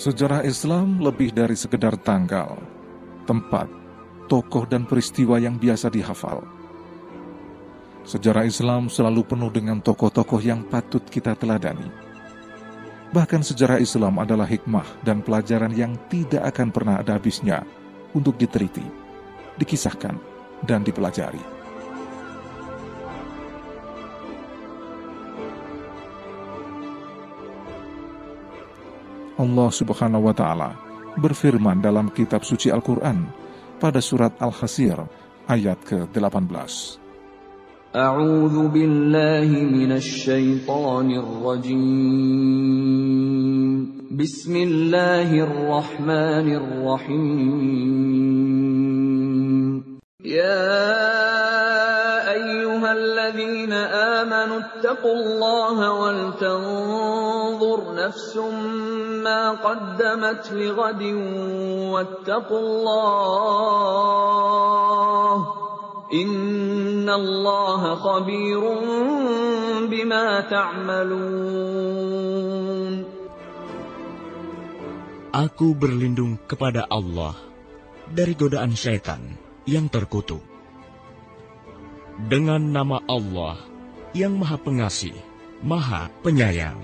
Sejarah Islam lebih dari sekedar tanggal, tempat, tokoh dan peristiwa yang biasa dihafal. Sejarah Islam selalu penuh dengan tokoh-tokoh yang patut kita teladani. Bahkan sejarah Islam adalah hikmah dan pelajaran yang tidak akan pernah ada habisnya untuk diteliti, dikisahkan, dan dipelajari. Allah Subhanahu wa Ta'ala berfirman dalam Kitab Suci Al-Quran pada Surat Al-Hasir ayat ke-18. أعوذ بالله من الشيطان الرجيم بسم الله الرحمن الرحيم يا أيها الذين آمنوا اتقوا الله ولتنظر نفس ما قدمت لغد واتقوا الله إن الله خبير بما تعملون Aku berlindung kepada Allah dari godaan syaitan yang terkutuk. Dengan nama Allah yang Maha Pengasih, Maha Penyayang.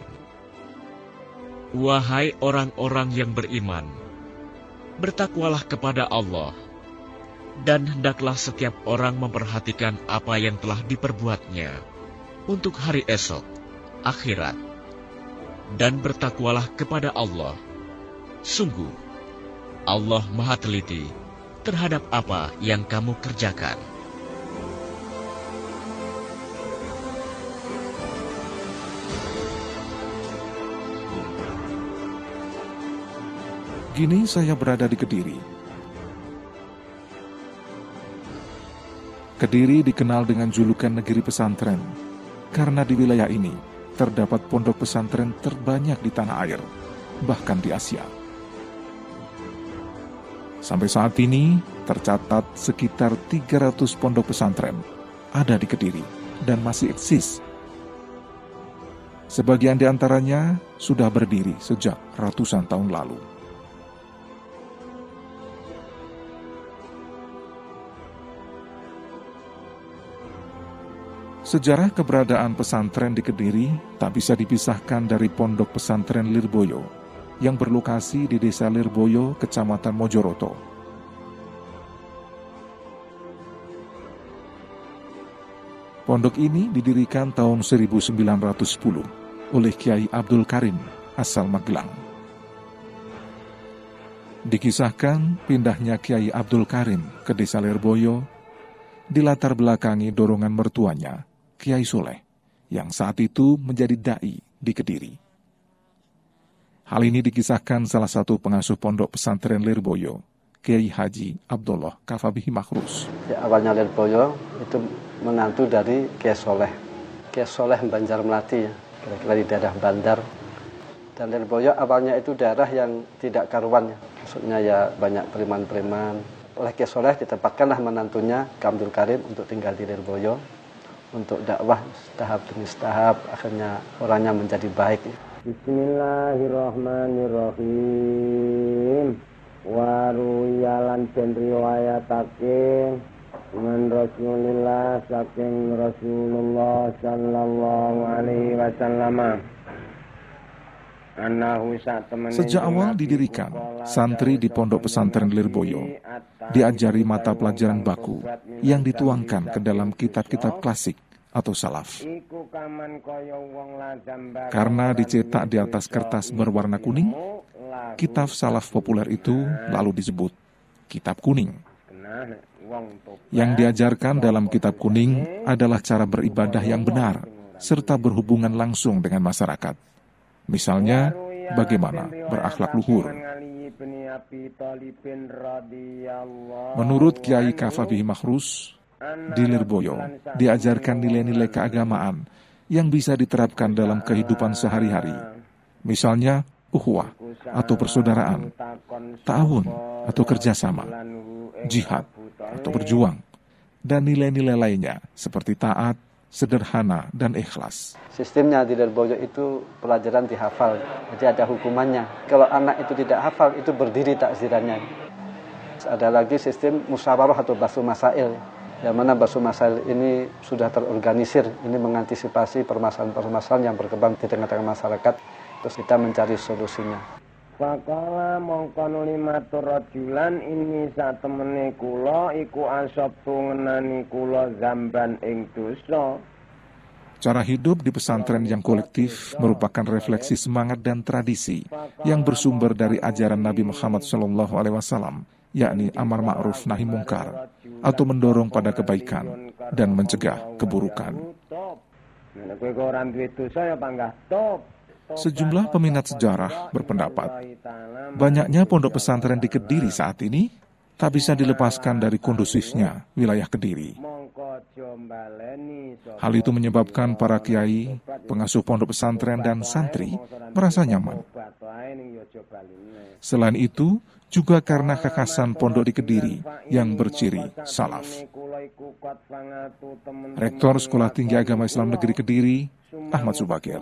Wahai orang-orang yang beriman, bertakwalah kepada Allah, dan hendaklah setiap orang memperhatikan apa yang telah diperbuatnya untuk hari esok, akhirat, dan bertakwalah kepada Allah. Sungguh, Allah Maha Teliti terhadap apa yang kamu kerjakan. Gini saya berada di Kediri. Kediri dikenal dengan julukan negeri pesantren, karena di wilayah ini terdapat pondok pesantren terbanyak di tanah air, bahkan di Asia. Sampai saat ini, tercatat sekitar 300 pondok pesantren ada di Kediri dan masih eksis. Sebagian di antaranya sudah berdiri sejak ratusan tahun lalu. Sejarah keberadaan pesantren di Kediri tak bisa dipisahkan dari pondok pesantren Lirboyo yang berlokasi di desa Lirboyo, kecamatan Mojoroto. Pondok ini didirikan tahun 1910 oleh Kiai Abdul Karim asal Magelang. Dikisahkan pindahnya Kiai Abdul Karim ke desa Lirboyo dilatar belakangi dorongan mertuanya, Kiai Soleh, yang saat itu menjadi dai di Kediri. Hal ini dikisahkan salah satu pengasuh pondok pesantren Lirboyo, Kiai Haji Abdullah Kafabihi Makhrus. Ya, awalnya Lirboyo itu menantu dari Kiai Soleh. Kiai Soleh Banjar Melati kira-kira di daerah Bandar. Dan Lirboyo awalnya itu daerah yang tidak karuan ya. Maksudnya ya banyak preman-preman. Oleh Kiai Soleh ditempatkanlah menantunya Kamdul Karim untuk tinggal di Lirboyo. Untuk dakwah tahap demi tahap akhirnya orangnya menjadi baik. Bismillahirrahmanirrahim. Waruyalan den riwayatake Man Rasulillah saking Rasulullah sallallahu alaihi wasallam. Sejak awal didirikan, santri di pondok pesantren Lirboyo diajari mata pelajaran baku yang dituangkan ke dalam kitab-kitab klasik atau salaf. Karena dicetak di atas kertas berwarna kuning, kitab salaf populer itu lalu disebut kitab kuning. Yang diajarkan dalam kitab kuning adalah cara beribadah yang benar serta berhubungan langsung dengan masyarakat. Misalnya, bagaimana berakhlak luhur. Menurut Kiai Kafabi Makhrus, di Lirboyo diajarkan nilai-nilai keagamaan yang bisa diterapkan dalam kehidupan sehari-hari. Misalnya, uhwah atau persaudaraan, ta'awun atau kerjasama, jihad atau berjuang, dan nilai-nilai lainnya seperti taat, sederhana, dan ikhlas. Sistemnya di Lirboyo itu pelajaran dihafal, jadi ada hukumannya. Kalau anak itu tidak hafal, itu berdiri takzirannya. Ada lagi sistem musyawarah atau basu masail, yang mana basu masail ini sudah terorganisir, ini mengantisipasi permasalahan-permasalahan yang berkembang di tengah-tengah masyarakat, terus kita mencari solusinya. Fakala mongkon limatur rajulan ini sak temene kula iku asabtu ngenani kula zamban ing dosa. Cara hidup di pesantren yang kolektif merupakan refleksi semangat dan tradisi yang bersumber dari ajaran Nabi Muhammad SAW, yakni amar ma'ruf nahi mungkar, atau mendorong pada kebaikan dan mencegah keburukan. Nek kowe kok ora duwe dosa ya panggah top. Sejumlah peminat sejarah berpendapat banyaknya pondok pesantren di Kediri saat ini tak bisa dilepaskan dari kondusifnya wilayah Kediri. Hal itu menyebabkan para kiai, pengasuh pondok pesantren, dan santri merasa nyaman. Selain itu, juga karena kekhasan pondok di Kediri yang berciri salaf. Rektor Sekolah Tinggi Agama Islam Negeri Kediri, Ahmad Subakir.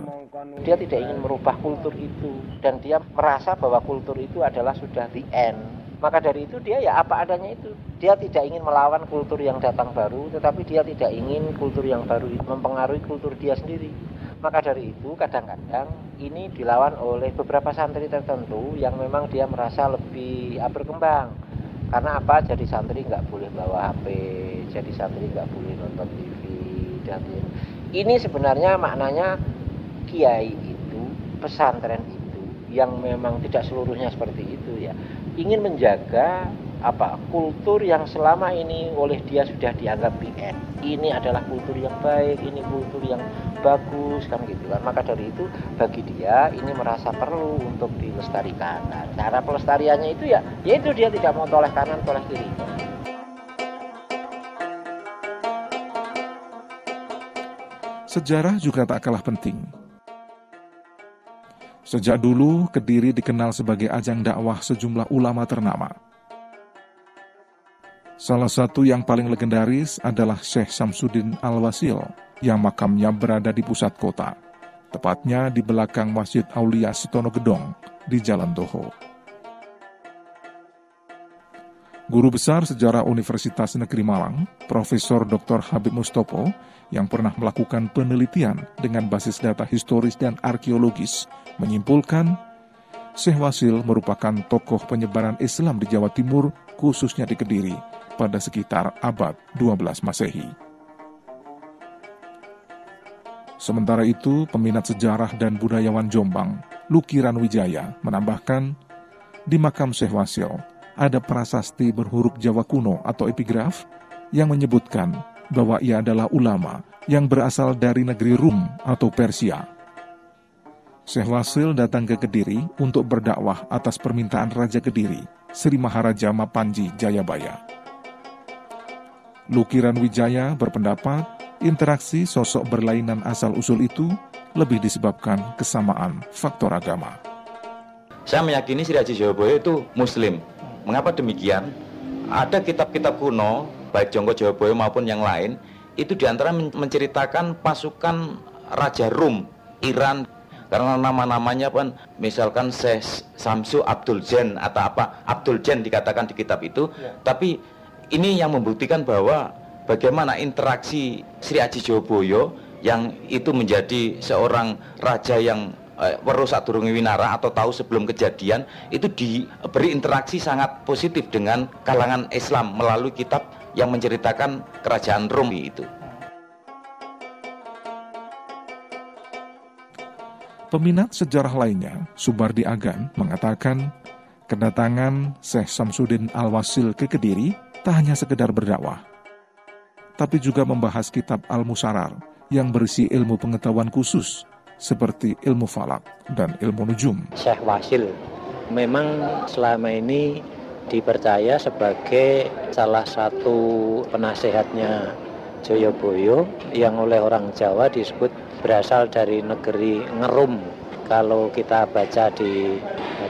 Dia tidak ingin merubah kultur itu dan dia merasa bahwa kultur itu adalah sudah the end. Maka dari itu dia ya apa adanya itu. Dia tidak ingin melawan kultur yang datang baru, tetapi dia tidak ingin kultur yang baru mempengaruhi kultur dia sendiri. Maka dari itu kadang-kadang ini dilawan oleh beberapa santri tertentu yang memang dia merasa lebih ah, berkembang. Karena apa? Jadi santri nggak boleh bawa HP, jadi santri nggak boleh nonton TV dan ini sebenarnya maknanya kiai itu, pesantren itu yang memang tidak seluruhnya seperti itu ya, ingin menjaga apa kultur yang selama ini oleh dia sudah dianggap BN ini adalah kultur yang baik ini kultur yang bagus kan gitu kan maka dari itu bagi dia ini merasa perlu untuk dilestarikan nah, cara pelestariannya itu ya yaitu dia tidak mau toleh kanan toleh kiri Sejarah juga tak kalah penting. Sejak dulu, Kediri dikenal sebagai ajang dakwah sejumlah ulama ternama. Salah satu yang paling legendaris adalah Syekh Samsudin Al-Wasil yang makamnya berada di pusat kota, tepatnya di belakang Masjid Aulia Setono Gedong di Jalan Doho. Guru besar sejarah Universitas Negeri Malang, Profesor Dr. Habib Mustopo, yang pernah melakukan penelitian dengan basis data historis dan arkeologis, menyimpulkan Syekh Wasil merupakan tokoh penyebaran Islam di Jawa Timur, khususnya di Kediri, pada sekitar abad 12 Masehi. Sementara itu, peminat sejarah dan budayawan Jombang, Lukiran Wijaya, menambahkan, di makam Syekh Wasil ada prasasti berhuruf Jawa kuno atau epigraf yang menyebutkan bahwa ia adalah ulama yang berasal dari negeri Rum atau Persia. Syekh Wasil datang ke Kediri untuk berdakwah atas permintaan Raja Kediri, Sri Maharaja Mapanji Jayabaya. Lukiran Wijaya berpendapat interaksi sosok berlainan asal-usul itu lebih disebabkan kesamaan faktor agama. Saya meyakini Sri Haji Jayabaya itu Muslim. Mengapa demikian? Ada kitab-kitab kuno, baik Jongko Jayabaya maupun yang lain, itu di antara menceritakan pasukan Raja Rum, Iran, karena nama-namanya pun misalkan Syekh Samsu Abdul Jen atau apa Abdul Jen dikatakan di kitab itu, ya. tapi ini yang membuktikan bahwa bagaimana interaksi Sri Aji Joboyo yang itu menjadi seorang raja yang eh, saat turungi winara atau tahu sebelum kejadian itu diberi interaksi sangat positif dengan kalangan Islam melalui kitab yang menceritakan kerajaan Rom itu. Peminat sejarah lainnya, Subardi Agan, mengatakan kedatangan Syekh Samsudin Al-Wasil ke Kediri tak hanya sekedar berdakwah, tapi juga membahas kitab Al-Musarar yang berisi ilmu pengetahuan khusus seperti ilmu falak dan ilmu nujum. Syekh Wasil memang selama ini dipercaya sebagai salah satu penasehatnya Joyoboyo yang oleh orang Jawa disebut berasal dari negeri Ngerum. Kalau kita baca di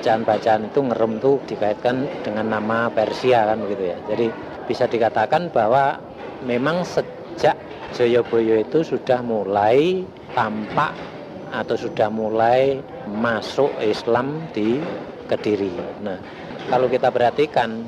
bacaan-bacaan itu Ngerum itu dikaitkan dengan nama Persia kan begitu ya. Jadi bisa dikatakan bahwa memang sejak Joyoboyo itu sudah mulai tampak atau sudah mulai masuk Islam di Kediri. Nah, kalau kita perhatikan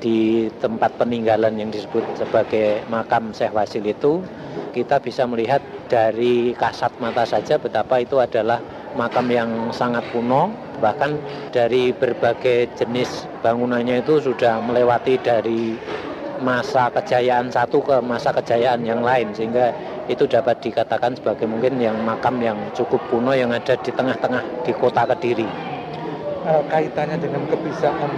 di tempat peninggalan yang disebut sebagai makam Syekh Wasil itu kita bisa melihat dari kasat mata saja betapa itu adalah makam yang sangat kuno bahkan dari berbagai jenis bangunannya itu sudah melewati dari masa kejayaan satu ke masa kejayaan yang lain sehingga itu dapat dikatakan sebagai mungkin yang makam yang cukup kuno yang ada di tengah-tengah di kota Kediri. Eh, kaitannya dengan kebiasaan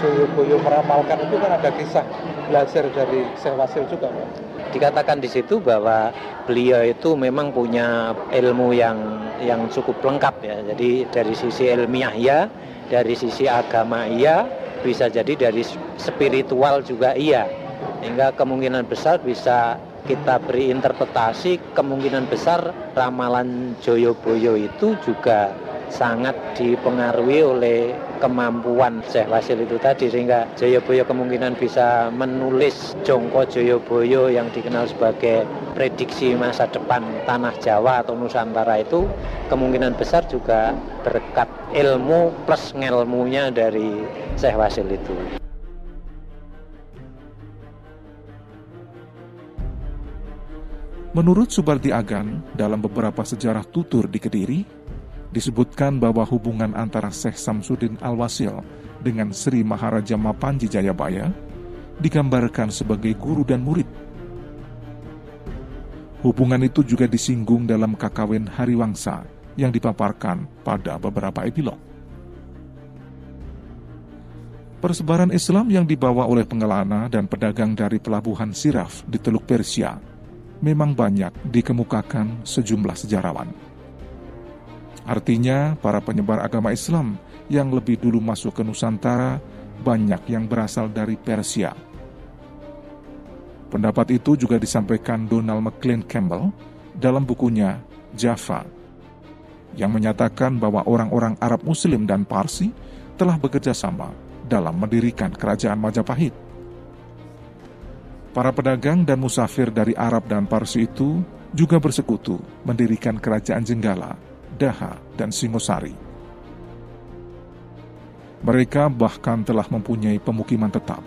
Joyoboyo meramalkan itu kan ada kisah belajar dari Syekh juga Pak. Dikatakan di situ bahwa beliau itu memang punya ilmu yang yang cukup lengkap ya. Jadi dari sisi ilmiah ya, dari sisi agama iya, bisa jadi dari spiritual juga iya. Hingga kemungkinan besar bisa kita beri interpretasi kemungkinan besar ramalan Joyoboyo itu juga sangat dipengaruhi oleh kemampuan Syekh Wasil itu tadi sehingga Joyoboyo kemungkinan bisa menulis Jongko Joyoboyo yang dikenal sebagai prediksi masa depan tanah Jawa atau Nusantara itu kemungkinan besar juga berkat ilmu plus ngelmunya dari Syekh Wasil itu. Menurut Subardi Agan, dalam beberapa sejarah tutur di Kediri, disebutkan bahwa hubungan antara Syekh Samsudin Al-Wasil dengan Sri Maharaja Mapanji Jayabaya digambarkan sebagai guru dan murid. Hubungan itu juga disinggung dalam kakawin Hariwangsa yang dipaparkan pada beberapa epilog. Persebaran Islam yang dibawa oleh pengelana dan pedagang dari pelabuhan Siraf di Teluk Persia memang banyak dikemukakan sejumlah sejarawan. Artinya, para penyebar agama Islam yang lebih dulu masuk ke Nusantara banyak yang berasal dari Persia. Pendapat itu juga disampaikan Donald McLean Campbell dalam bukunya Java, yang menyatakan bahwa orang-orang Arab Muslim dan Parsi telah bekerja sama dalam mendirikan kerajaan Majapahit. Para pedagang dan musafir dari Arab dan Parsi itu juga bersekutu mendirikan kerajaan Jenggala Daha, dan Singosari. Mereka bahkan telah mempunyai pemukiman tetap.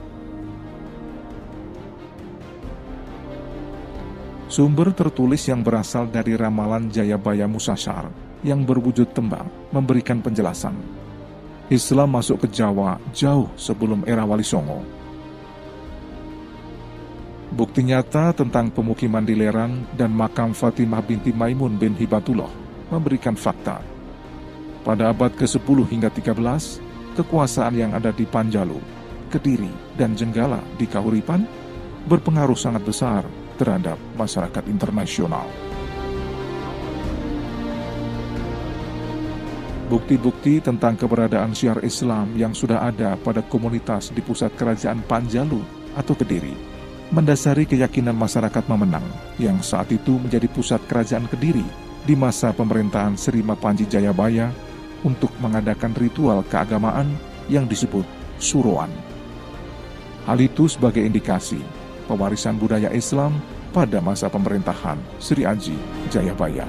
Sumber tertulis yang berasal dari ramalan Jayabaya Musasar yang berwujud tembang memberikan penjelasan. Islam masuk ke Jawa jauh sebelum era Wali Songo. Bukti nyata tentang pemukiman di Lerang dan makam Fatimah binti Maimun bin Hibatullah memberikan fakta. Pada abad ke-10 hingga 13, kekuasaan yang ada di Panjalu, Kediri, dan Jenggala di Kahuripan berpengaruh sangat besar terhadap masyarakat internasional. Bukti-bukti tentang keberadaan syiar Islam yang sudah ada pada komunitas di pusat kerajaan Panjalu atau Kediri mendasari keyakinan masyarakat memenang yang saat itu menjadi pusat kerajaan Kediri di masa pemerintahan Sri Mapanji Jayabaya untuk mengadakan ritual keagamaan yang disebut suruan. Hal itu sebagai indikasi pewarisan budaya Islam pada masa pemerintahan Sri Aji Jayabaya.